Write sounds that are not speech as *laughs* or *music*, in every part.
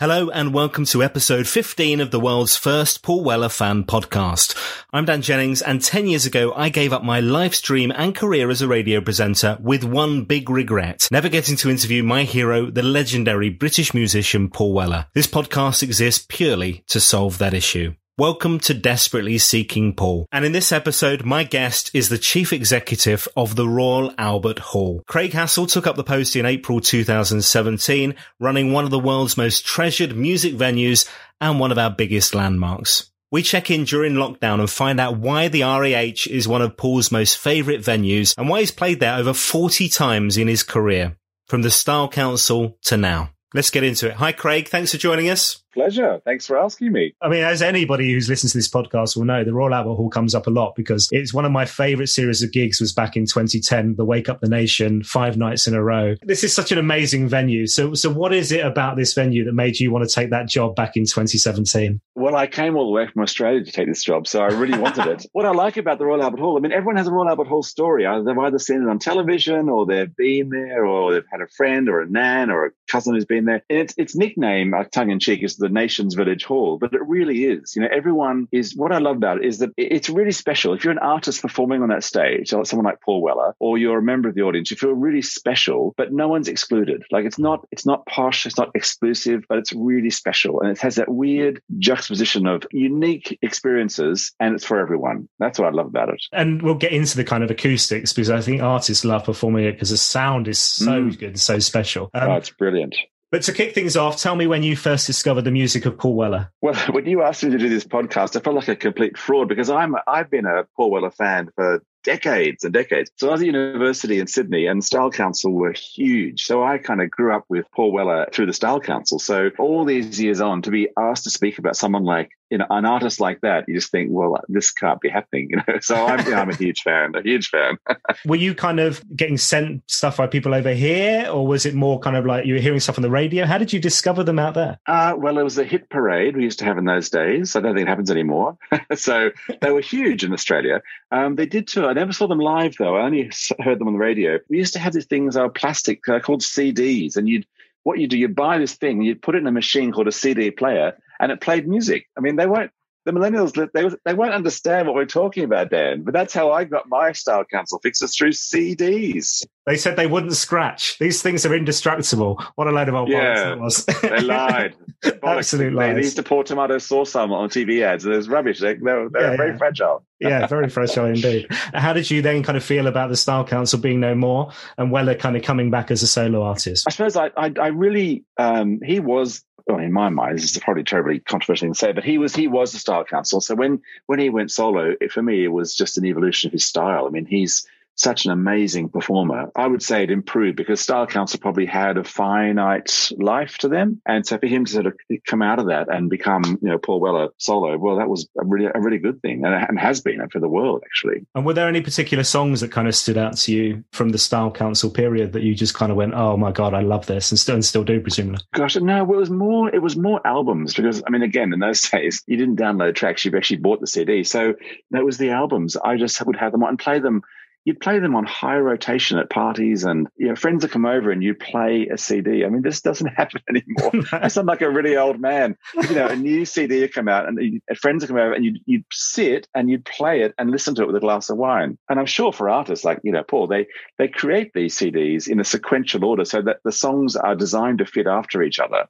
Hello and welcome to episode 15 of the world's first Paul Weller fan podcast. I'm Dan Jennings and 10 years ago I gave up my live stream and career as a radio presenter with one big regret, never getting to interview my hero, the legendary British musician Paul Weller. This podcast exists purely to solve that issue. Welcome to Desperately Seeking Paul. And in this episode, my guest is the chief executive of the Royal Albert Hall. Craig Hassall took up the post in April 2017, running one of the world's most treasured music venues and one of our biggest landmarks. We check in during lockdown and find out why the RAH is one of Paul's most favourite venues and why he's played there over 40 times in his career, from the Style Council to now. Let's get into it. Hi, Craig. Thanks for joining us. Pleasure. Thanks for asking me. I mean, as anybody who's listened to this podcast will know, the Royal Albert Hall comes up a lot because it's one of my favorite series of gigs was back in 2010, the Wake Up the Nation, five nights in a row. This is such an amazing venue. So, so what is it about this venue that made you want to take that job back in 2017? Well, I came all the way from Australia to take this job, so I really wanted it. *laughs* What I like about the Royal Albert Hall, I mean, everyone has a Royal Albert Hall story. Uh, They've either seen it on television, or they've been there, or they've had a friend, or a nan, or a cousin who's been there. And its its nickname, uh, tongue in cheek, is the Nation's Village Hall, but it really is. You know, everyone is. What I love about it is that it's really special. If you're an artist performing on that stage, like someone like Paul Weller, or you're a member of the audience, you feel really special, but no one's excluded. Like it's not, it's not posh, it's not exclusive, but it's really special, and it has that weird juxtaposition of unique experiences, and it's for everyone. That's what I love about it. And we'll get into the kind of acoustics because I think artists love performing it because the sound is so Mm. good, so special. Um, oh, it's brilliant. But to kick things off, tell me when you first discovered the music of Paul Weller. Well, *laughs* when you asked me to do this podcast, I felt like a complete fraud because I'm I've been a Paul Weller fan for decades and decades. So I was at university in Sydney and Style Council were huge. So I kind of grew up with Paul Weller through the Style Council. So all these years on to be asked to speak about someone like, you know, an artist like that, you just think, well, this can't be happening, you know. *laughs* So I'm, you know, I'm a huge fan, a huge fan. *laughs* Were you kind of getting sent stuff by people over here, or was it more kind of like you were hearing stuff on the radio? How did you discover them out there? Uh, well, it was a hit parade we used to have in those days. I don't think it happens anymore. *laughs* so they were huge in Australia. Um, they did tour. I never saw them live though. I only heard them on the radio. We used to have these things, uh, plastic, uh, called CDs, and you'd what you do, you buy this thing, you'd put it in a machine called a CD player, and it played music. I mean, they won't. The millennials, they they won't understand what we're talking about, Dan. But that's how I got my style council fixes through CDs. They said they wouldn't scratch. These things are indestructible. What a load of old bollocks Yeah, that was. They *laughs* lied. Bollocks. Absolute They, lies. they used to pour tomato sauce on on TV ads, and it was rubbish. They, they were, they were Yeah, very yeah. fragile. yeah, very fragile indeed. How did you then kind of feel about the Style Council being no more and Weller kind of coming back as a solo artist? I suppose I, I, I really, um, he was, well, in my mind, this is probably terribly controversial to say, but he was, he was the style council. So when, when he went solo, it, for me, it was just an evolution of his style. I mean, he's such an amazing performer. I would say it improved because Style Council probably had a finite life to them. And so for him to sort of come out of that and become, you know, Paul Weller solo, well, that was a really, a really good thing and, and has been for the world, actually. And were there any particular songs that kind of stood out to you from the Style Council period that you just kind of went, oh my God, I love this and still, and still do, presumably? Gosh, no, it was more, it was more albums because, I mean, again, in those *laughs* days, you didn't download tracks, you actually bought the CD. So that was the albums. I just would have them on and play them you'd play them on high rotation at parties and you know friends would come over and you'd play a cd i mean this doesn't *laughs* happen anymore. I sound like a really old man. You know a new cd would come out and you, friends would come over and you'd, you'd sit and you'd play it and listen to it with a glass of wine. And i'm sure for artists like you know paul they they create these cds in a sequential order so that the songs are designed to fit after each other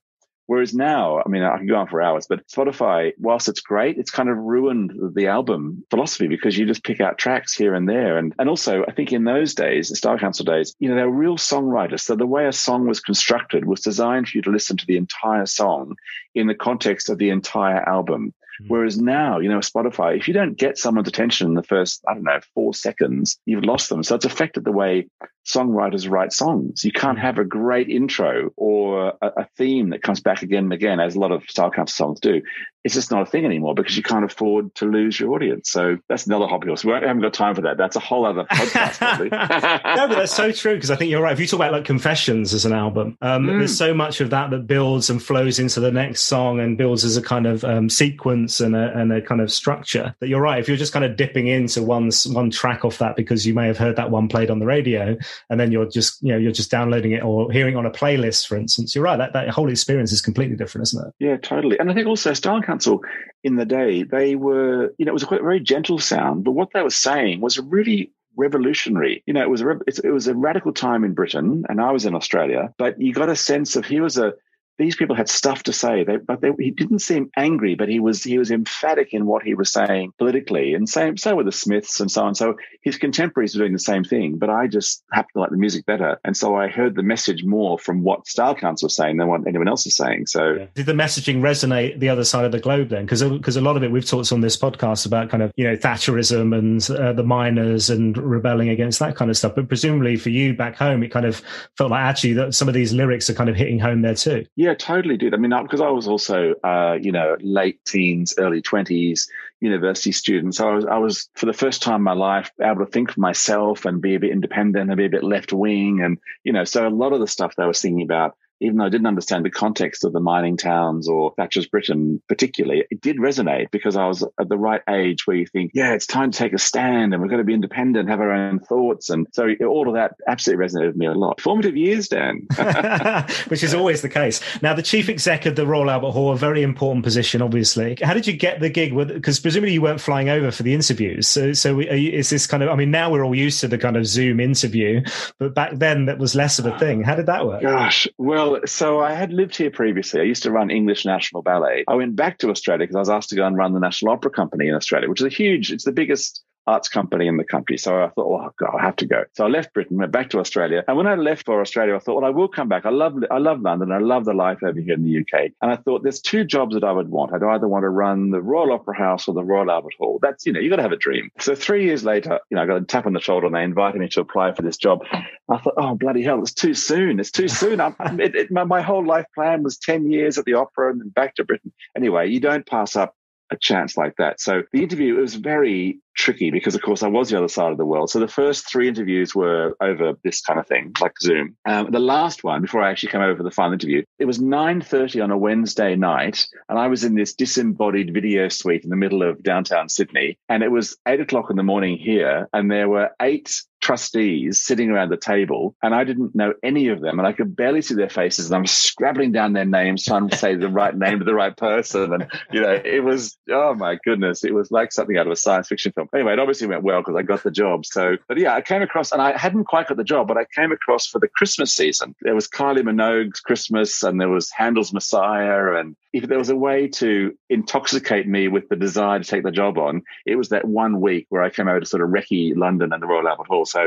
Whereas now, I mean, I can go on for hours, but Spotify, whilst it's great, it's kind of ruined the album philosophy because you just pick out tracks here and there. And, and also, I think in those days, the Style Council days, you know, they were real songwriters. So the way a song was constructed was designed for you to listen to the entire song in the context of the entire album. Mm-hmm. Whereas now, you know, Spotify, if you don't get someone's attention in the first, I don't know, four seconds, you've lost them. So it's affected the way songwriters write songs. You can't hmm. have a great intro or a, a, theme that comes back again and again, as a lot of style council songs do. It's just not a thing anymore because you can't afford to lose your audience. So that's another hobby horse. We haven't got time for that. That's a whole other podcast, *laughs* *laughs* no, but that's so true because I think you're right. If you talk about like Confessions as an album, um, mm. there's so much of that that builds and flows into the next song and builds as a kind of um, sequence and a, and a kind of structure. That you're right. If you're just kind of dipping into one one track off that because you may have heard that one played on the radio, and then you're just you know you're just downloading it or hearing on a playlist, for instance. You're right. That that whole experience is completely different, isn't it? Yeah, totally. And I think also Style Council in the day they were you know it was a quite very gentle sound, but what they were saying was really revolutionary. You know, it was a, it was a radical time in Britain, and I was in Australia. But you got a sense of here was a these people had stuff to say, they, but they, he didn't seem angry, but he was he was emphatic in what he was saying politically, and same so were the Smiths and so on. So his contemporaries were doing the same thing, but I just happened to like the music better, and so I heard the message more from what Style Council was saying than what anyone else was saying. So yeah. did the messaging resonate the other side of the globe then? Because because a lot of it we've talked on this podcast about kind of you know Thatcherism and uh, the miners and rebelling against that kind of stuff, but presumably for you back home, it kind of felt like actually that some of these lyrics are kind of hitting home there too. Yeah, yeah, totally did. I mean, because I was also, uh, you know, late teens, early twenties, university student. So I was, I was for the first time in my life able to think for myself and be a bit independent and be a bit left wing, and you know, so a lot of the stuff that I was thinking about even though I didn't understand the context of the mining towns or Thatcher's Britain particularly, it did resonate because I was at the right age where you think, yeah, it's time to take a stand and we've got to be independent, have our own thoughts. And so all of that absolutely resonated with me a lot. Formative years, Dan. *laughs* *laughs* Which is always the case. Now, the chief exec of the Royal Albert Hall, a very important position, obviously. How did you get the gig? Because presumably you weren't flying over for the interviews. So, so you, is this kind of, I mean, now we're all used to the kind of Zoom interview, but back then that was less of a thing. How did that work? Gosh, well, well, so I had lived here previously. I used to run English National Ballet. I went back to Australia because I was asked to go and run the National Opera Company in Australia, which is a huge, it's the biggest arts company in the country. So I thought, oh God, I have to go. So I left Britain, went back to Australia. And when I left for Australia, I thought, well, I will come back. I love, I love London. I love the life over here in the UK. And I thought there's two jobs that I would want. I'd either want to run the Royal Opera House or the Royal Albert Hall. That's, you know, you've got to have a dream. So three years later, you know, I got a tap on the shoulder and they invited me to apply for this job. I thought, oh, bloody hell, it's too soon. It's too soon. it, it, my, my whole life plan was 10 years at the opera and then back to Britain. Anyway, you don't pass up a chance like that. So the interview was very tricky because, of course, I was the other side of the world. So the first three interviews were over this kind of thing, like Zoom. Um, the last one, before I actually came over for the final interview, it was 9.30 on a Wednesday night. And I was in this disembodied video suite in the middle of downtown Sydney. And it was eight o'clock in the morning here. And there were eight trustees sitting around the table and I didn't know any of them and I could barely see their faces and I'm scrabbling down their names trying to say the right name to the right person and you know it was oh my goodness it was like something out of a science fiction film anyway it obviously went well because I got the job so but yeah I came across and I hadn't quite got the job but I came across for the Christmas season there was Kylie Minogue's Christmas and there was Handel's Messiah and if there was a way to intoxicate me with the desire to take the job on, it was that one week where I came over to sort of recce London and the Royal Albert Hall. So,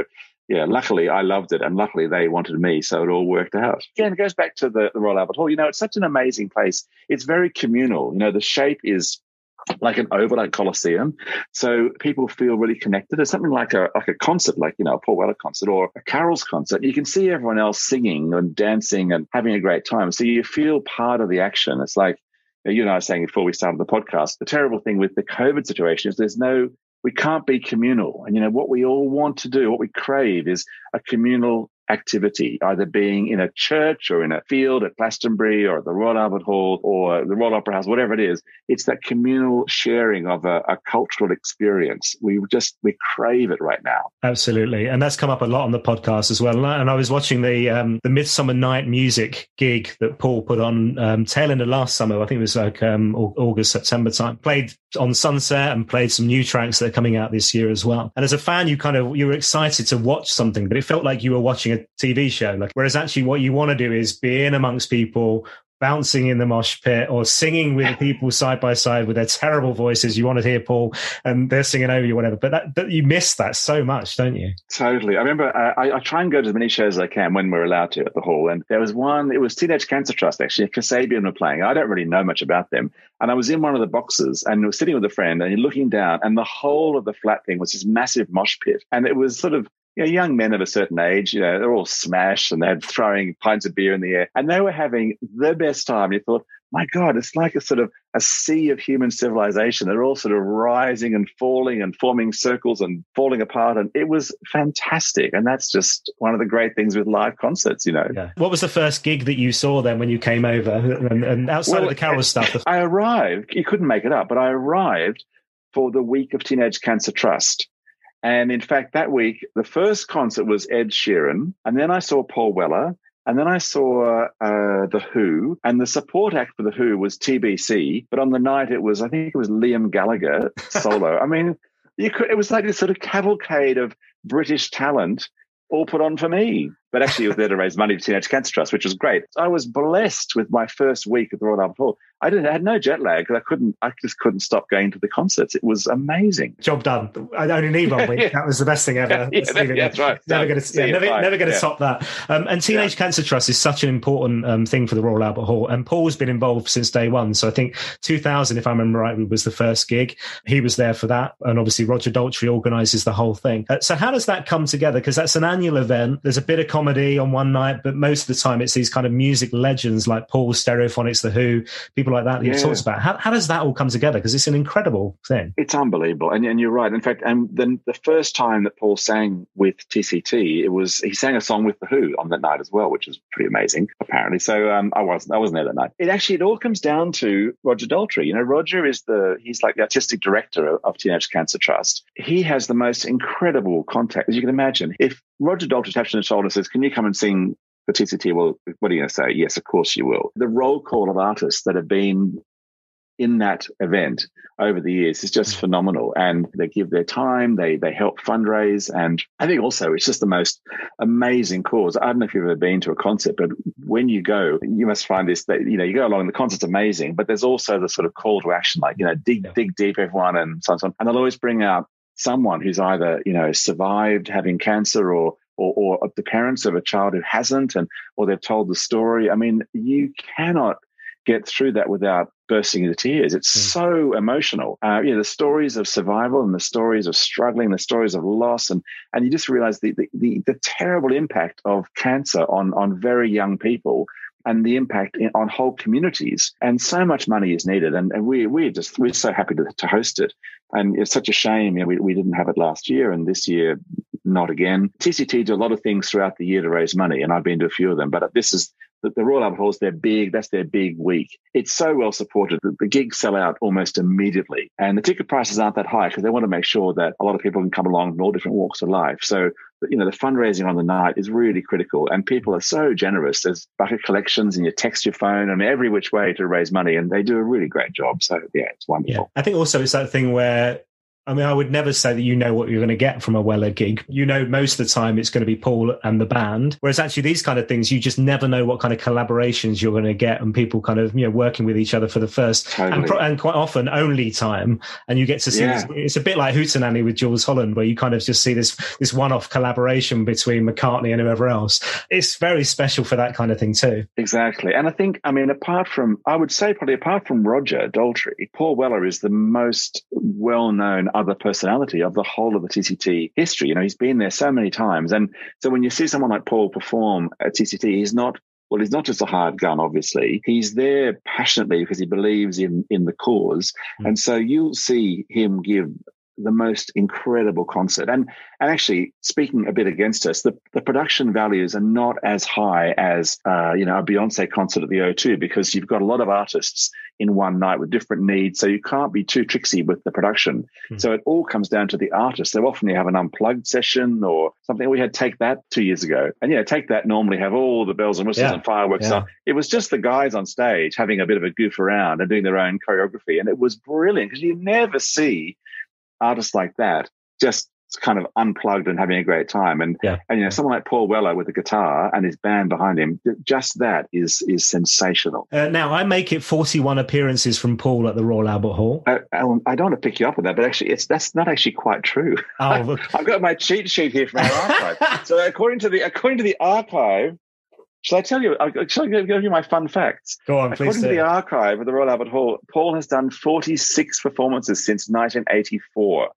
yeah, luckily I loved it, and luckily they wanted me, so it all worked out. Again, it goes back to the, the Royal Albert Hall. You know, it's such an amazing place. It's very communal. You know, the shape is like an overnight coliseum. So people feel really connected. It's something like a like a concert, like you know, a Paul Weller concert or a Carols concert. You can see everyone else singing and dancing and having a great time. So you feel part of the action. It's like you and I were saying before we started the podcast. The terrible thing with the COVID situation is there's no we can't be communal. And you know what we all want to do, what we crave is a communal activity, either being in a church or in a field at Glastonbury or at the Royal Albert Hall or the Royal Opera House, whatever it is. It's that communal sharing of a, a cultural experience. We just, we crave it right now. Absolutely. And that's come up a lot on the podcast as well. And I was watching the, um, the Midsummer Night Music gig that Paul put on um, tail end of last summer. I think it was like um, August, September time. Played on Sunset and played some new tracks that are coming out this year as well. And as a fan, you kind of, you were excited to watch something, but it felt like you were watching a TV show. Like, whereas actually what you want to do is be in amongst people, bouncing in the mosh pit or singing with people *laughs* side by side with their terrible voices. You want to hear Paul and they're singing over you, whatever. But that, but you miss that so much, don't you? Totally. I remember uh, I, I, try and go to as many shows as I can when we're allowed to at the hall. And there was one, it was Teenage Cancer Trust, actually. A Kasabian were playing. I don't really know much about them. And I was in one of the boxes and was sitting with a friend and looking down and the whole of the flat thing was this massive mosh pit. And it was sort of you know, young men of a certain age, you know, they're all smashed and they're throwing pints of beer in the air and they were having the best time. You thought, my God, it's like a sort of a sea of human civilization. They're all sort of rising and falling and forming circles and falling apart. And it was fantastic. And that's just one of the great things with live concerts, you know. Yeah. What was the first gig that you saw then when you came over and, and outside well, of the Carol stuff? I arrived, you couldn't make it up, but I arrived for the week of Teenage Cancer Trust. And in fact, that week, the first concert was Ed Sheeran, and then I saw Paul Weller, and then I saw uh, The Who, and the support act for The Who was TBC. But on the night, it was, I think it was Liam Gallagher *laughs* solo. I mean, you could, it was like this sort of cavalcade of British talent all put on for me. But actually, it was there to raise money for Teenage Cancer Trust, which was great. I was blessed with my first week at the Royal Albert Hall. I didn't I had no jet lag because I couldn't. I just couldn't stop going to the concerts. It was amazing. Job done. I only need one week. yeah. *laughs* That was the best thing ever. yeah, yeah, that's right. Never going to never, never going to top that. Um, and Teenage Cancer Trust is such an important um, thing for the Royal Albert Hall. And Paul's been involved since day one. So I think 2000, if I remember right, was the first gig. He was there for that, and obviously Roger Daltrey organises the whole thing. Uh, so how does that come together? Because that's an annual event. There's a bit of comedy on one night, but most of the time it's these kind of music legends like Paul Stereophonics, The Who, people like that that you've talked about about. How, how does that all come together? Because it's an incredible thing. It's unbelievable. And, and you're right. In fact, and then the first time that Paul sang with TCT, it was, he sang a song with The Who on that night as well, which is pretty amazing, apparently. So um, I wasn't, I wasn't there that night. It actually, it all comes down to Roger Daltrey. You know, Roger is the, he's like the artistic director of, of Teenage Cancer Trust. He has the most incredible contact, as you can imagine. If Roger Daltrey taps on the shoulder and says, can you come and sing for TCT, well, what are you going to say? Yes, of course you will. The roll call of artists that have been in that event over the years is just mm. phenomenal. And they give their time, they they help fundraise, and I think also it's just the most amazing cause. I don't know if you've ever been to a concert, but when you go, you must find this that you know you go along, the concert's amazing, but there's also the sort of call to action, like you know dig dig deep, everyone, and so on, so on. And they'll always bring out someone who's either you know survived having cancer or or, or, the parents of a child who hasn't, and or they've told the story. I mean, you cannot get through that without bursting into tears. It's mm. so emotional. Uh, you know, the stories of survival and the stories of struggling, the stories of loss, and and you just realize the the, the, the terrible impact of cancer on on very young people and the impact in, on whole communities. And so much money is needed. And, and we, we're just, we're so happy to, to host it. And it's such a shame, you know, we, we didn't have it last year and this year, not again. TCT do a lot of things throughout the year to raise money. And I've been to a few of them, but this is the, the Royal Albert Hall's their big, that's their big week. It's so well supported that the gigs sell out almost immediately. And the ticket prices aren't that high because they want to make sure that a lot of people can come along from all different walks of life. So, you know, the fundraising on the night is really critical and people are so generous. There's bucket collections and you text your phone and every which way to raise money and they do a really great job. So yeah, it's wonderful. Yeah. I think also it's that thing where I mean, I would never say that you know what you're going to get from a Weller gig. You know, most of the time it's going to be Paul and the band. Whereas actually these kind of things, you just never know what kind of collaborations you're going to get and people kind of, you know, working with each other for the first Totally. and, pro- and quite often only time. And you get to see Yeah. this, it's a bit like Hootenanny with Jools Holland, where you kind of just see this, this one-off collaboration between McCartney and whoever else. It's very special for that kind of thing too. Exactly. And I think, I mean, apart from, I would say probably apart from Roger Daltrey, Paul Weller is the most well known other personality of the whole of the TCT history. You know, he's been there so many times. And so when you see someone like Paul perform at TCT, he's not, well, he's not just a hard gun, obviously. He's there passionately because he believes in, in the cause. Mm. And so you'll see him give the most incredible concert. And and actually, speaking a bit against us, the, the production values are not as high as uh, you know a Beyonce concert at the O2 because you've got a lot of artists in one night with different needs, so you can't be too tricksy with the production. Mhm. So it all comes down to the artist. So often you have an unplugged session or something. We had Take That two years ago, and yeah, Take That normally have all the bells and whistles Yeah. and fireworks. Yeah. stuff. It was just the guys on stage having a bit of a goof around and doing their own choreography, and it was brilliant because you never see artists like that just kind of unplugged and having a great time. And Yeah. and you know, someone like Paul Weller with a guitar and his band behind him, just that is is sensational. Uh, now I make it 41 appearances from Paul at the Royal Albert Hall. I, Alan, I don't want to pick you up on that, but actually, it's that's not actually quite true. Oh, *laughs* look. I've got my cheat sheet here from our archive. *laughs* so according to the according to the archive, shall I tell you? uh, Shall I give you my fun facts? go on, please. According to the archive of the Royal Albert Hall, Paul has done 46 performances since 1984.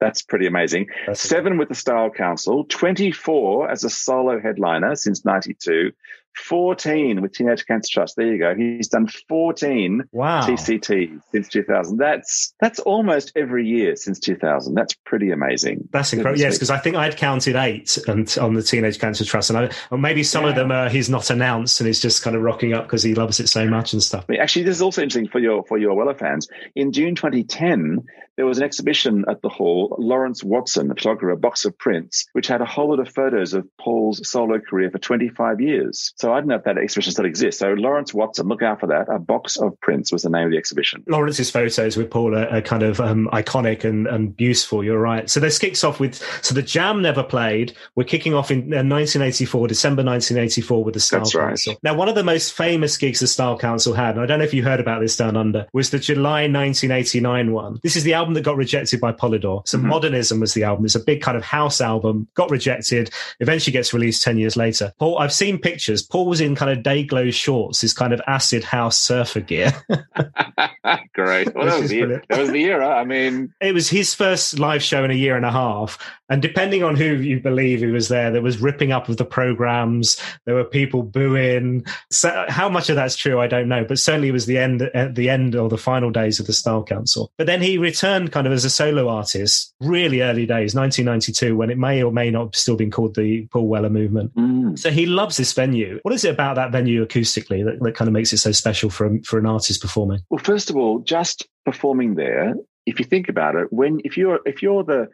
That's pretty amazing. That's- Seven with the Style Council, 24 as a solo headliner since 92, 14 with Teenage Cancer Trust. There you go. He's done 14 Wow. TCT since 2000. That's that's almost every year since 2000. That's pretty amazing. That's incredible. Yes, because I think I'd counted eight and on the Teenage Cancer Trust, and I, or maybe some of them uh, he's not announced and he's just kind of rocking up because he loves it so much and stuff. Actually, this is also interesting for your for your Weller fans. In June 2010, there was an exhibition at the hall. Lawrence Watson, the photographer, a box of prints, which had a whole lot of photos of Paul's solo career for 25 years. So I don't know if that exhibition still exists. So Lawrence Watson, look out for that. A box of prints was the name of the exhibition. Lawrence's photos with Paul are, are kind of um, iconic and, and beautiful. You're right. So this kicks off with so the Jam never played. We're kicking off in uh, 1984, December 1984, with the Style That's right. Council. Now, one of the most famous gigs the Style Council had, and I don't know if you heard about this down under, was the July 1989 one. This is the album that got rejected by Polydor. So Mhm. Modernism was the album. It's a big kind of house album. Got rejected. Eventually gets released 10 years later. Paul, I've seen pictures. Paul was in kind of day glow shorts, his kind of acid house surfer gear. *laughs* Great. Well, that was, the, that was the era. I mean, it was his first live show in a year and a half. And depending on who you believe he was there, there was ripping up of the programs. There were people booing. So how much of that's true, I don't know. But certainly it was the end, at the end or the final days of the Style Council. But then he returned kind of as a solo artist, really early days, 1992, when it may or may not have still been called the Paul Weller movement. mm. So he loves this venue. What is it about that venue acoustically that, that kind of makes it so special for, for an artist performing? Well, first of all, just performing there, if you think about it, when if you're if you're the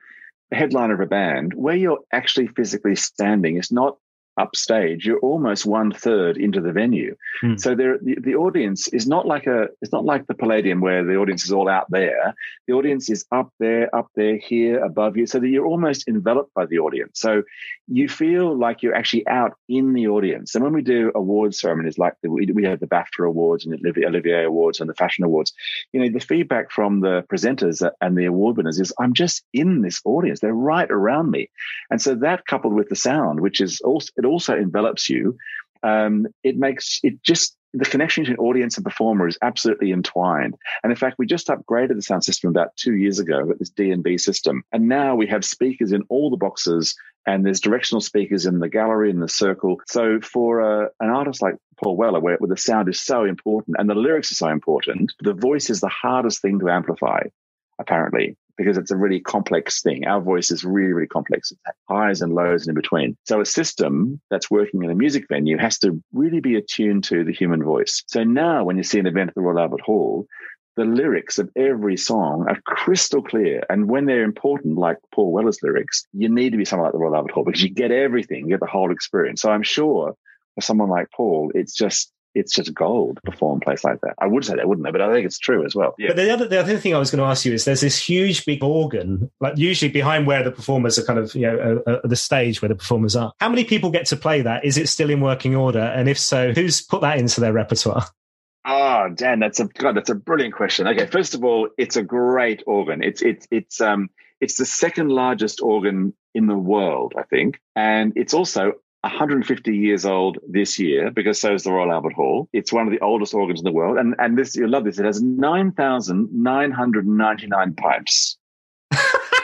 headliner of a band, where you're actually physically standing is not upstage. You're almost one third into the venue, Hmm. so there the, the audience is not like a it's not like the Palladium where the audience is all out there. The audience is up there, up there, here, above you, so that you're almost enveloped by the audience. So you feel like you're actually out in the audience. And when we do award ceremonies like the, we, we have the BAFTA Awards and the Olivier, Olivier Awards and the Fashion Awards, you know, the feedback from the presenters and the award winners is I'm just in this audience. They're right around me. And so that coupled with the sound, which is also, it also envelops you, um, it makes it just, the connection between audience and performer is absolutely entwined. And in fact, we just upgraded the sound system about two years ago with this D&B system. And now we have speakers in all the boxes and there's directional speakers in the gallery in the circle. So for uh, an artist like Paul Weller, where, where the sound is so important and the lyrics are so important, the voice is the hardest thing to amplify, apparently, because it's a really complex thing. Our voice is really, really complex. It's highs and lows and in between. So a system that's working in a music venue has to really be attuned to the human voice. So now when you see an event at the Royal Albert Hall, the lyrics of every song are crystal clear. And when they're important, like Paul Weller's lyrics, you need to be someone like the Royal Albert Hall because you get everything, you get the whole experience. So I'm sure for someone like Paul, it's just it's just gold to perform a place like that. I would say that, wouldn't I? But I think it's true as well. Yeah. But the other, the other thing I was going to ask you is there's this huge big organ, like usually behind where the performers are kind of, you know, uh, uh, the stage where the performers are. How many people get to play that? Is it still in working order? And if so, who's put that into their repertoire? Oh, Dan, that's a God, that's a brilliant question. Okay, first of all, it's a great organ. It's it's it's um it's the second largest organ in the world, I think, and it's also 150 years old this year because so is the Royal Albert Hall. It's one of the oldest organs in the world, and and this you'll love this. It has 9,999 pipes.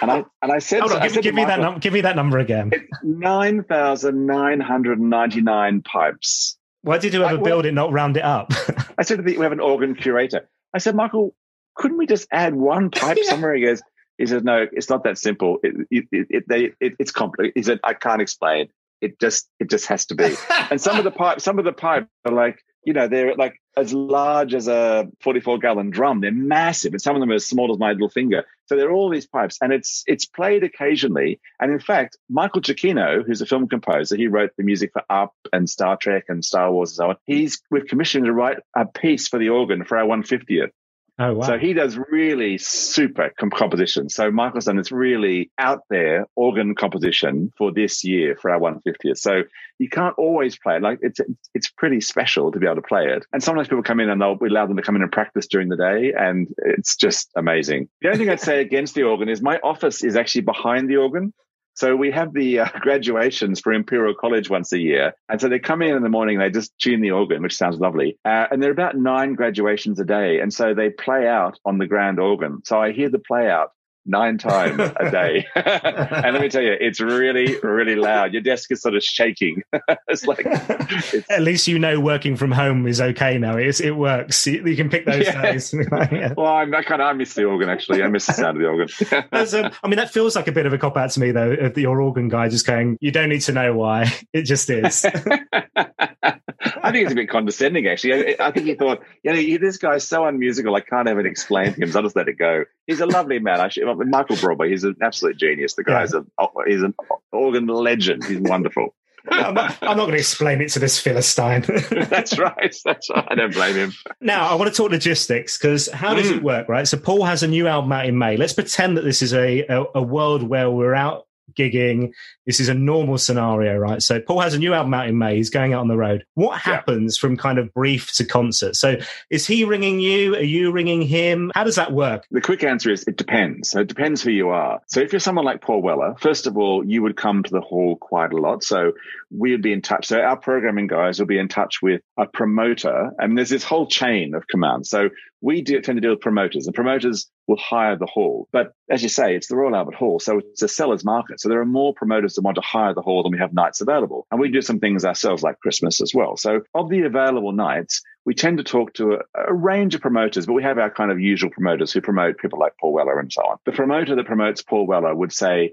and I and I said, *laughs* Hold on, give, said give me Michael, that num- give me that number again. Nine thousand nine hundred ninety-nine pipes. Why did you ever I- well- build it, not round it up? *laughs* I said to the, we have an organ curator. I said, Michael, couldn't we just add one pipe *laughs* somewhere? He goes, he says, no, it's not that simple. It, it, it, it, they, it, it's complicated. He said, I can't explain. It just, it just has to be. and some of the *laughs* pipes, some of the pipes are like, you know, they're like as large as a 44 gallon drum. They're massive. And some of them are as small as my little finger. So there are all these pipes and it's, it's played occasionally. And in fact, Michael Giacchino, who's a film composer, he wrote the music for Up and Star Trek and Star Wars and so on. He's, we've commissioned to write a piece for the organ for our 150th. Oh wow! So he does really super com- composition. So Michael's done this really out there organ composition for this year for our 150th. So you can't always play it. Like it's it's pretty special to be able to play it. And sometimes people come in and they'll we allow them to come in and practice during the day, and it's just amazing. The only thing I'd say *laughs* against the organ is my office is actually behind the organ. So we have the uh, *laughs* graduations for Imperial College once a year. And so they come in in the morning, they just tune the organ, which sounds lovely. Uh, and there are about nine graduations a day. And so they play out on the grand organ. So I hear the play out nine times a day. *laughs* and let me tell you, it's really, really loud. Your desk is sort of shaking. *laughs* it's like, it's, At least you know working from home is okay now. It's, it works. You, you can pick those Yeah. days. *laughs* Yeah. well, I'm, I kind of, I miss the organ actually. I miss the sound of the organ. Um, I mean, that feels like a bit of a cop out to me, though, of your organ guy just going, you don't need to know why. It just is. I think it's a bit condescending, actually. I, I think he thought, you know, this guy's so unmusical, I can't even explain to him, so I'll just let it go. He's a lovely man. I should, Michael Broadway, he's an absolute genius. The guy's a, he's an organ legend. He's wonderful. *laughs* I'm not, not going to explain it to this Philistine. *laughs* That's right. That's right. I don't blame him. now, I want to talk logistics because how does Mm. it work, right? So, Paul has a new album out in May. Let's pretend that this is a, a, a world where we're out gigging. This is a normal scenario, right? So, Paul has a new album out in May. He's going out on the road. What happens from kind of brief to concert? So, is he ringing you? Are you ringing him? How does that work? The quick answer is it depends. So it depends who you are. So if you're someone like Paul Weller, first of all, you would come to the hall quite a lot. So we would be in touch. So our programming guys will be in touch with a promoter. And there's this whole chain of command. So we do, tend to deal with promoters and promoters will hire the hall. But as you say, it's the Royal Albert Hall. So it's a seller's market. So there are more promoters that want to hire the hall than we have nights available. And we do some things ourselves like Christmas as well. So of the available nights, we tend to talk to a, a range of promoters, but we have our kind of usual promoters who promote people like Paul Weller and so on. The promoter that promotes Paul Weller would say,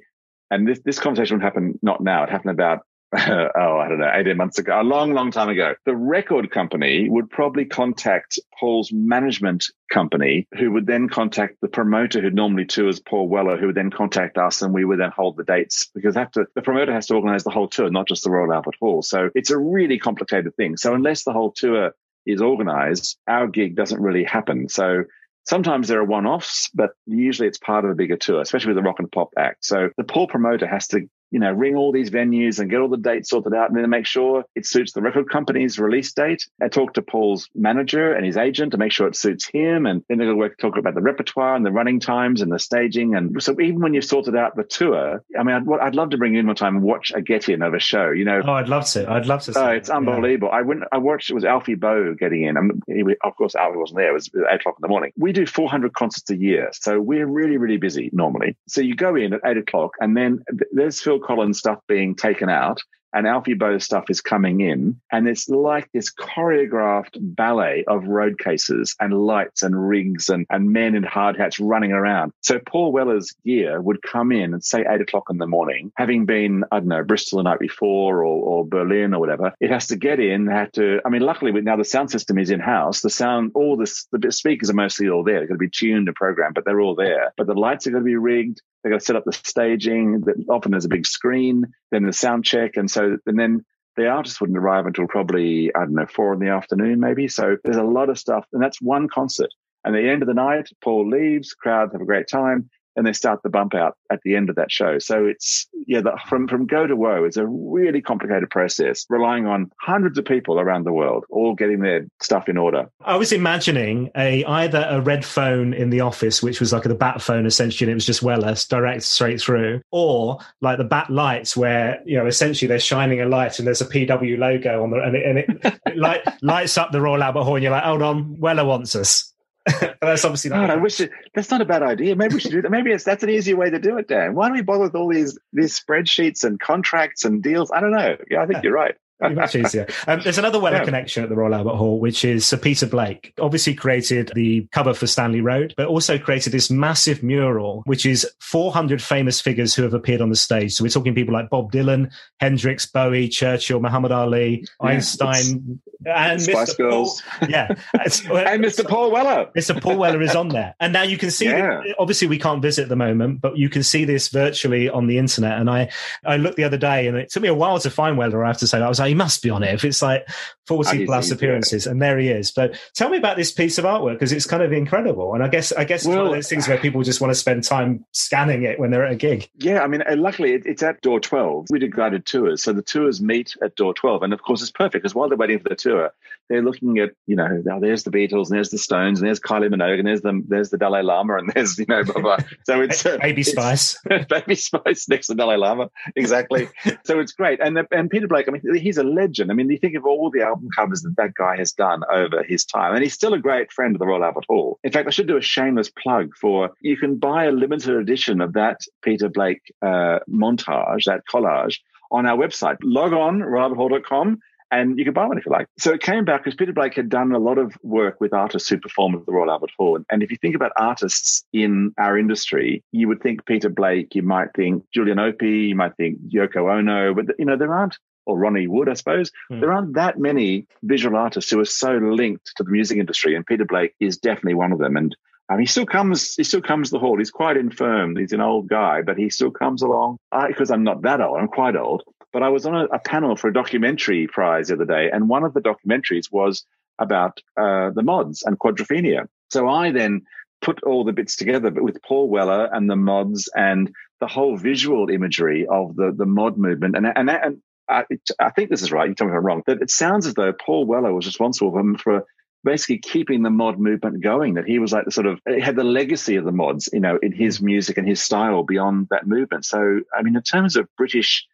and this, this conversation would happen not now, it happened about *laughs* oh, I don't know, 18 months ago, a long, long time ago, the record company would probably contact Paul's management company, who would then contact the promoter who normally tours Paul Weller, who would then contact us and we would then hold the dates because to, the promoter has to organize the whole tour, not just the Royal Albert Hall. So it's a really complicated thing. So unless the whole tour is organized, our gig doesn't really happen. So Sometimes there are one offs, but usually it's part of a bigger tour, especially with a rock and pop act. So the Paul promoter has to, you know, ring all these venues and get all the dates sorted out and then make sure it suits the record company's release date. And talk to Paul's manager and his agent to make sure it suits him. And then they're going to work, talk about the repertoire and the running times and the staging. And so even when you've sorted out the tour, I mean, I'd, I'd love to bring you in one time and watch a get in of a show, you know, Oh, I'd love to. I'd love to. see Oh, that. it's unbelievable. I went, I watched, it was Alfie Boe getting in. Um, he, of course, Alfie wasn't there. It was eight o'clock in the morning. We do 400 concerts a year. So we're really, really busy normally. So you go in at eight o'clock and then there's Phil Collins stuff being taken out and Alfie Boe's stuff is coming in. And it's like this choreographed ballet of road cases and lights and rigs and, and men in hard hats running around. So Paul Weller's gear would come in and say eight o'clock in the morning, having been, I don't know, Bristol the night before or, or Berlin or whatever. It has to get in, had to, I mean, luckily now the sound system is in house. The sound, all this, the speakers are mostly all there. They're going to be tuned and programmed, but they're all there. But the lights are going to be rigged. They're going to set up the staging. Often there's a big screen, then the sound check. And so, and then the artists wouldn't arrive until probably, I don't know, four in the afternoon, maybe. So there's a lot of stuff. And that's one concert. And at the end of the night, Paul leaves, crowds have a great time and they start the bump out at the end of that show. So it's yeah, the, from from go to woe is a really complicated process, relying on hundreds of people around the world, all getting their stuff in order. I was imagining a either a red phone in the office, which was like the bat phone essentially, and it was just wireless, direct straight through, or like the bat lights, where you know essentially they're shining a light and there's a PW logo on the and it, and it, *laughs* it light, lights up the Royal Albert Hall, and you're like, hold on, Weller wants us. *laughs* that's obviously not. God, I wish it, that's not a bad idea. Maybe we should do that. Maybe it's that's an easier way to do it, Dan. Why don't we bother with all these these spreadsheets and contracts and deals? I don't know. Yeah, I think you're right much easier. Um, there's another Weller yeah. connection at the Royal Albert Hall, which is Sir Peter Blake. Obviously created the cover for Stanley Road, but also created this massive mural, which is 400 famous figures who have appeared on the stage. So we're talking people like Bob Dylan, Hendrix, Bowie, Churchill, Muhammad Ali, yeah, Einstein, and Spice Mr. Girls. Paul, *laughs* yeah. and *laughs* Mr. Paul Weller. Mr. Paul Weller is on there. And now you can see, yeah. obviously we can't visit at the moment, but you can see this virtually on the internet. And I, I looked the other day and it took me a while to find Weller, I have to say. I was like, he must be on it. If it's like 40 plus appearances and there he is. But tell me about this piece of artwork because it's kind of incredible. And I guess, I guess it's one of those things where people just want to spend time scanning it when they're at a gig. Yeah. I mean, luckily it's at door 12. We do guided tours. So the tours meet at door 12. And of course it's perfect because while they're waiting for the tour, they're looking at, you know, oh, there's the Beatles and there's the Stones and there's Kylie Minogue and there's the, there's the Dalai Lama and there's, you know, blah, blah. *laughs* So it's uh, Baby Spice. *laughs* Baby Spice next to Dalai Lama. Exactly. *laughs* so it's great. And, and Peter Blake, I mean, he's a legend. I mean, you think of all the album covers that that guy has done over his time. And he's still a great friend of the Royal Albert Hall. In fact, I should do a shameless plug for you can buy a limited edition of that Peter Blake uh, montage, that collage on our website. Log on, royalalberthall.com and you can buy one if you like. So it came back because Peter Blake had done a lot of work with artists who performed at the Royal Albert Hall. And if you think about artists in our industry, you would think Peter Blake, you might think Julian Opie, you might think Yoko Ono, but you know there aren't. Or Ronnie Wood, I suppose. Mm. There aren't that many visual artists who are so linked to the music industry, and Peter Blake is definitely one of them. And um, he still comes. He still comes to the hall. He's quite infirm. He's an old guy, but he still comes along. Because I'm not that old. I'm quite old. But I was on a, a, panel for a documentary prize the other day, and one of the documentaries was about uh, the mods and quadrophenia. So I then put all the bits together, but with Paul Weller and the mods and the whole visual imagery of the the mod movement, and and and I, I think this is right. You tell me if I'm wrong. That it sounds as though Paul Weller was responsible for, for basically keeping the mod movement going. That he was like the sort of had the legacy of the mods, you know, in his music and his style beyond that movement. So I mean, in terms of British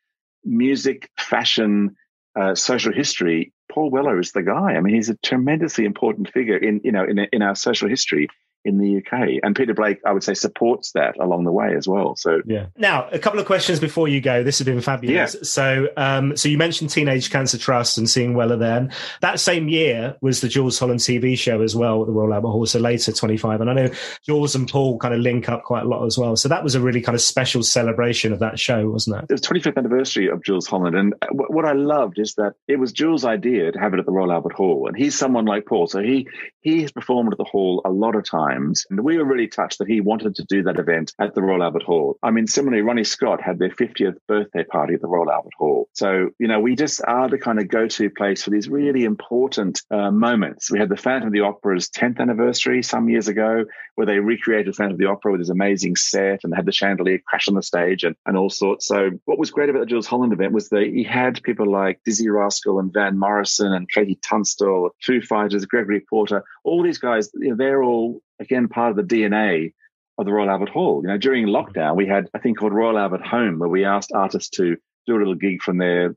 music, fashion, uh, social history, Paul Weller is the guy. I mean, he's a tremendously important figure in you know in in our social history in the UK. And Peter Blake, I would say, supports that along the way as well. So yeah. Now, a couple of questions before you go. This has been fabulous. Yeah. So, um, so you mentioned Teenage Cancer Trust and seeing Weller then. That same year was the Jools Holland TV show as well at the Royal Albert Hall. So later, 25. And I know Jools and Paul kind of link up quite a lot as well. So that was a really kind of special celebration of that show, wasn't it? It was 25th anniversary of Jools Holland. And what I loved is that it was Jools' idea to have it at the Royal Albert Hall. And he's someone like Paul. So he, he has performed at the hall a lot of times. And we were really touched that he wanted to do that event at the Royal Albert Hall. I mean, similarly, Ronnie Scott had their 50th birthday party at the Royal Albert Hall. So, you know, we just are the kind of go to place for these really important uh, moments. We had the Phantom of the Opera's 10th anniversary some years ago, where they recreated Phantom of the Opera with this amazing set and had the chandelier crash on the stage and, and all sorts. So, what was great about the Jools Holland event was that he had people like Dizzee Rascal and Van Morrison and KT Tunstall, Foo Fighters, Gregory Porter, all these guys, you know, they're all, again, part of the DNA of the Royal Albert Hall. You know, during lockdown, we had a thing called Royal Albert Home where we asked artists to do a little gig from their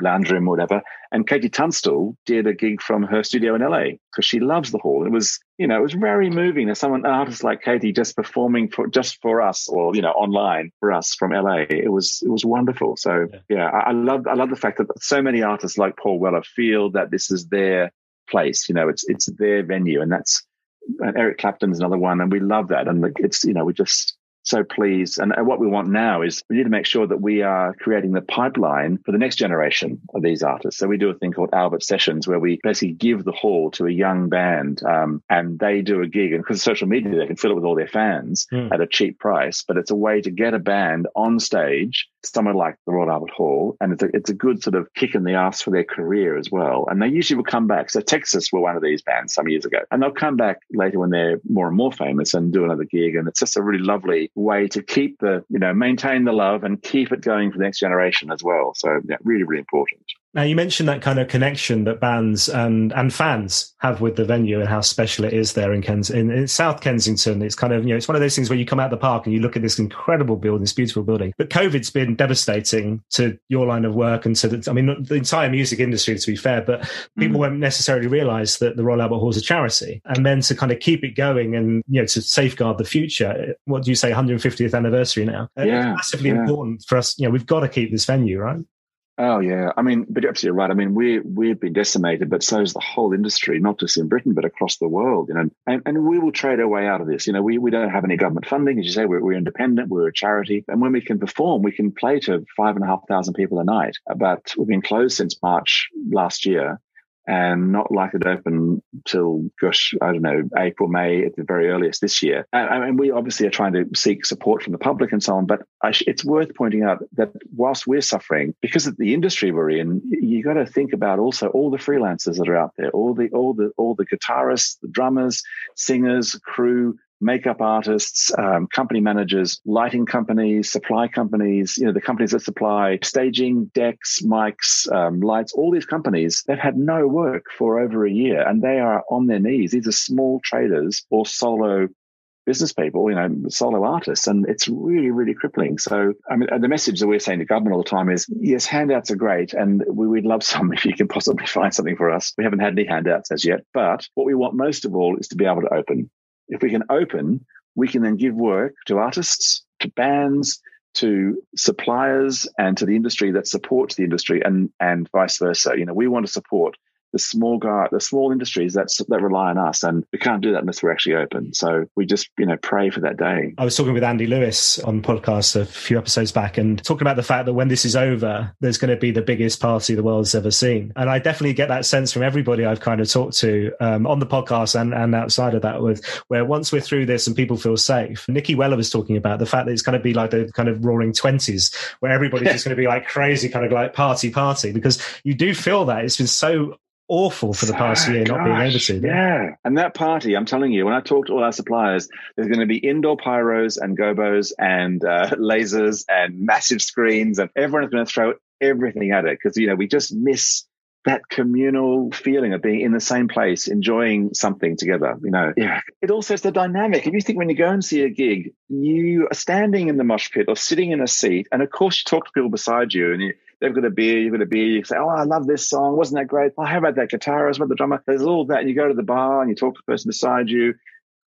lounge room or whatever. And KT Tunstall did a gig from her studio in LA because she loves the hall. It was, you know, it was very moving. There's someone, an artist like KT just performing for just for us or, you know, online for us from LA. It was, it was wonderful. So yeah, yeah I, I love, I love the fact that so many artists like Paul Weller feel that this is their place. You know, it's, it's their venue and that's, and Eric Clapton's another one, and we love that. And it's you know we just so pleased. And, and what we want now is we need to make sure that we are creating the pipeline for the next generation of these artists. So we do a thing called Albert Sessions, where we basically give the hall to a young band, um, and they do a gig. And because of social media, they can fill it with all their fans mm. at a cheap price. But it's a way to get a band on stage somewhere like the Royal Albert Hall, and it's a, it's a good sort of kick in the ass for their career as well. And they usually will come back. So Texas were one of these bands some years ago, and they'll come back later when they're more and more famous and do another gig. And it's just a really lovely way to keep the, you know, maintain the love and keep it going for the next generation as well. So yeah, really, really important. Now you mentioned that kind of connection that bands and and fans have with the venue and how special it is there in, Kens- in, in South Kensington. It's kind of you know it's one of those things where you come out of the park and you look at this incredible building, this beautiful building. But COVID's been devastating to your line of work and to the, I mean the entire music industry to be fair. But people mm. won't necessarily realise that the Royal Albert Hall is a charity, and then to kind of keep it going and you know to safeguard the future. What do you say? 150th anniversary now. Yeah, it's massively yeah. important for us. You know we've got to keep this venue right. Oh yeah, I mean, but you're absolutely right. I mean, we we've been decimated, but so is the whole industry, not just in Britain, but across the world. You know, and, and we will trade our way out of this. You know, we, we don't have any government funding, as you say. We're, we're independent. We're a charity, and when we can perform, we can play to five and a half thousand people a night. But we've been closed since March last year, and not likely to open till, gosh, I don't know, April, May at the very earliest this year. And, and we obviously are trying to seek support from the public and so on. But sh- it's worth pointing out that whilst we're suffering, because of the industry we're in, you got to think about also all the freelancers that are out there, all the all the all the guitarists, the drummers, singers, crew, makeup artists, um, company managers, lighting companies, supply companies, you know, the companies that supply staging, decks, mics, um, lights, all these companies, they've had no work for over a year and they are on their knees. These are small traders or solo business people, you know, solo artists, and it's really, really crippling. So, I mean, the message that we're saying to government all the time is, yes, handouts are great, and we, would love some *laughs* if you can possibly find something for us. We haven't had any handouts as yet, but what we want most of all is to be able to open if we can open, we can then give work to artists, to bands, to suppliers, and to the industry that supports the industry, and and vice versa. You know, we want to support the small guy, the small industries that that rely on us, and we can't do that unless we're actually open. So we just you know pray for that day. I was talking with Andy Lewis on the podcast a few episodes back, and talking about the fact that when this is over, there's going to be the biggest party the world's ever seen, and I definitely get that sense from everybody I've kind of talked to um, on the podcast and and outside of that, with where once we're through this and people feel safe. Nicky Weller was talking about the fact that it's going to be like the kind of roaring twenties, where everybody's *laughs* just going to be like crazy, kind of like party party, because you do feel that it's been so awful for the past year gosh, not being able to. See. Yeah. And that party, I'm telling you, when I talk to all our suppliers, there's going to be indoor pyros and gobos and uh, *laughs* lasers and massive screens, and everyone's going to throw everything at it because, you know, we just miss that communal feeling of being in the same place, enjoying something together, you know. Yeah. It also is the dynamic. If you think when you go and see a gig, you are standing in the mosh pit or sitting in a seat, and of course you talk to people beside you and you they've got a beer, you've got a beer, you say, Oh, I love this song. Wasn't that great? Oh, how about that guitarist? What about the drummer? There's all that. And you go to the bar and you talk to the person beside you.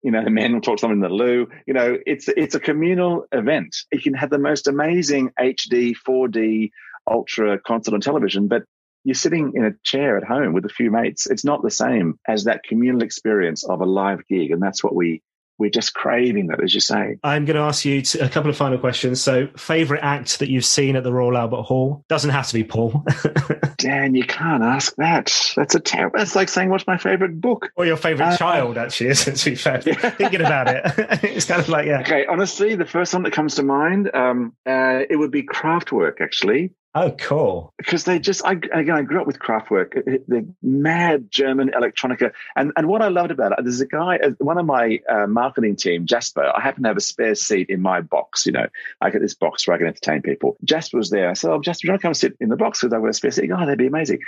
You know, the men will talk to someone in the loo. You know, it's it's a communal event. You can have the most amazing HD, 4D, ultra concert on television, but you're sitting in a chair at home with a few mates. It's not the same as that communal experience of a live gig. And that's what we we're just craving that, as you say. I'm going to ask you a couple of final questions. So, favorite act that you've seen at the Royal Albert Hall doesn't have to be Paul. *laughs* Dan, you can't ask that. That's a terrible. That's like saying, "What's my favorite book?" Or your favorite uh, child, actually, isn't *laughs* to be fair. Yeah. Thinking about it, *laughs* it's kind of like yeah. Okay, honestly, the first one that comes to mind, um, uh, it would be Kraftwerk. Actually, Oh, cool. Because they just, I, again, I grew up with Kraftwerk, the mad German electronica. And, and what I loved about it, there's a guy, uh, one of my uh, marketing team, Jasper, I happen to have a spare seat in my box. You know, I get this box where I can entertain people. Jasper was there. I said, Oh, Jasper, do you want to come sit in the box? Because I've got a spare seat. Oh, that'd be amazing.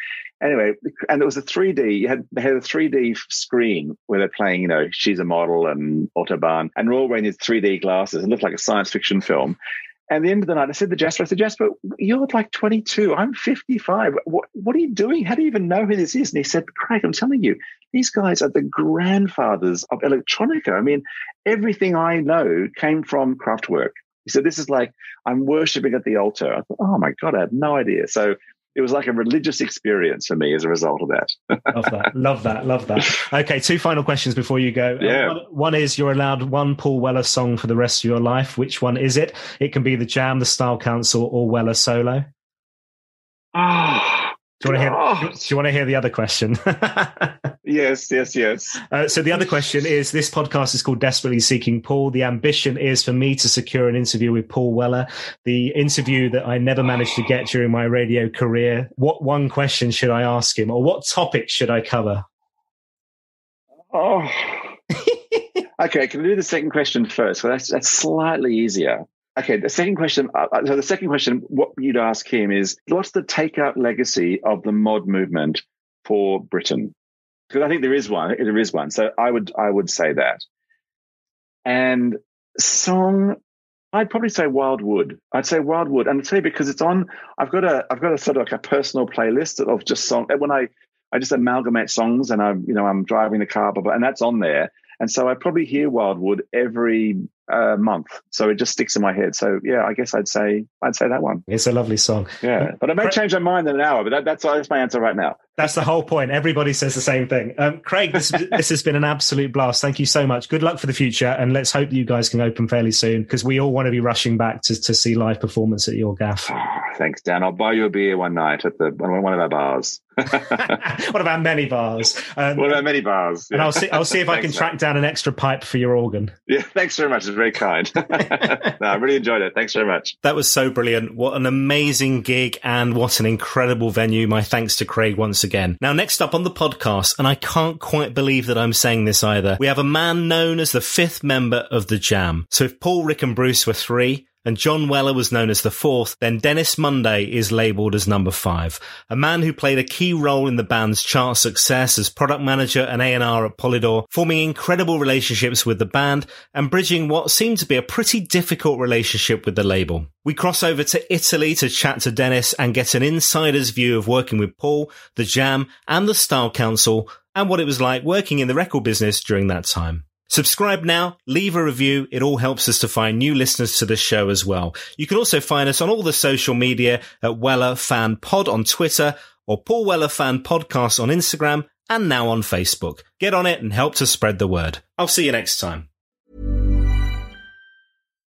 Anyway, and it was a 3D, you had, they had a 3D screen where they're playing, you know, She's a Model and Autobahn. And we're all wearing these 3D glasses. It looked like a science fiction film. At the end of the night, I said to Jasper, I said, Jasper, you're like 22. I'm 55. What, what are you doing? How do you even know who this is? And he said, Craig, I'm telling you, these guys are the grandfathers of electronica. I mean, everything I know came from Kraftwerk. He said, this is like, I'm worshiping at the altar. I thought, oh my God, I had no idea. So it was like a religious experience for me as a result of that. *laughs* love that. Love that. Love that. Okay, two final questions before you go. Uh, yeah. One, one, is you're allowed one Paul Weller song for the rest of your life. Which one is it? It can be the Jam, the Style Council, or Weller solo. Oh, Do you want to hear? Do you want to hear the other question? *laughs* Yes, yes, yes. Uh, so the other question is: This podcast is called "Desperately Seeking Paul." The ambition is for me to secure an interview with Paul Weller, the interview that I never managed to get during my radio career. What one question should I ask him, or what topic should I cover? Oh. *laughs* okay, can we do the second question first? Well, that's, that's slightly easier. Okay, the second question. Uh, uh, so the second question, what you'd ask him is, what's the takeout legacy of the mod movement for Britain? Because I think there is one. There is one. So I would, I would say that. And song, I'd probably say Wildwood. I'd say Wildwood, and I'd say because it's on. I've got a, I've got a sort of like a personal playlist of just song. When I, I just amalgamate songs, and I'm, you know, I'm driving the car, blah, blah, and that's on there. And so I probably hear Wildwood every uh, month. So it just sticks in my head. So yeah, I guess I'd say I'd say that one. It's a lovely song. Yeah, but I may change my mind in an hour. But that, that's that's my answer right now. That's the whole point. Everybody says the same thing. Um, Craig, this, this has been an absolute blast. Thank you so much. Good luck for the future, and let's hope that you guys can open fairly soon because we all want to be rushing back to, to see live performance at your gaff. Thanks, Dan. I'll buy you a beer one night at the one of our bars. *laughs* *laughs* what about many bars? Um, what about many bars? And I'll see. I'll see if I *laughs* can Thanks, track down an extra pipe for your organ. Yeah, thanks very much. It's very kind. no, I really enjoyed it. Thanks very much. That was so brilliant. What an amazing gig and what an incredible venue. My thanks to Craig once again. Now, next up on the podcast, and I can't quite believe that I'm saying this either, we have a man known as the fifth member of the Jam. So if Paul, Rick, and Bruce were three, and John Weller was known as the fourth, then Dennis Munday is labelled as number five. A man who played a key role in the band's chart success as product manager and A&R at Polydor, forming incredible relationships with the band and bridging what seemed to be a pretty difficult relationship with the label. We cross over to Italy to chat to Dennis and get an insider's view of working with Paul, the Jam, and the Style Council, and what it was like working in the record business during that time. Subscribe now, leave a review. It all helps us to find new listeners to the show as well. You can also find us on all the social media at Weller Fan Pod on Twitter or Paul Weller Fan Podcast on Instagram and now on Facebook. Get on it and help to spread the word. I'll see you next time.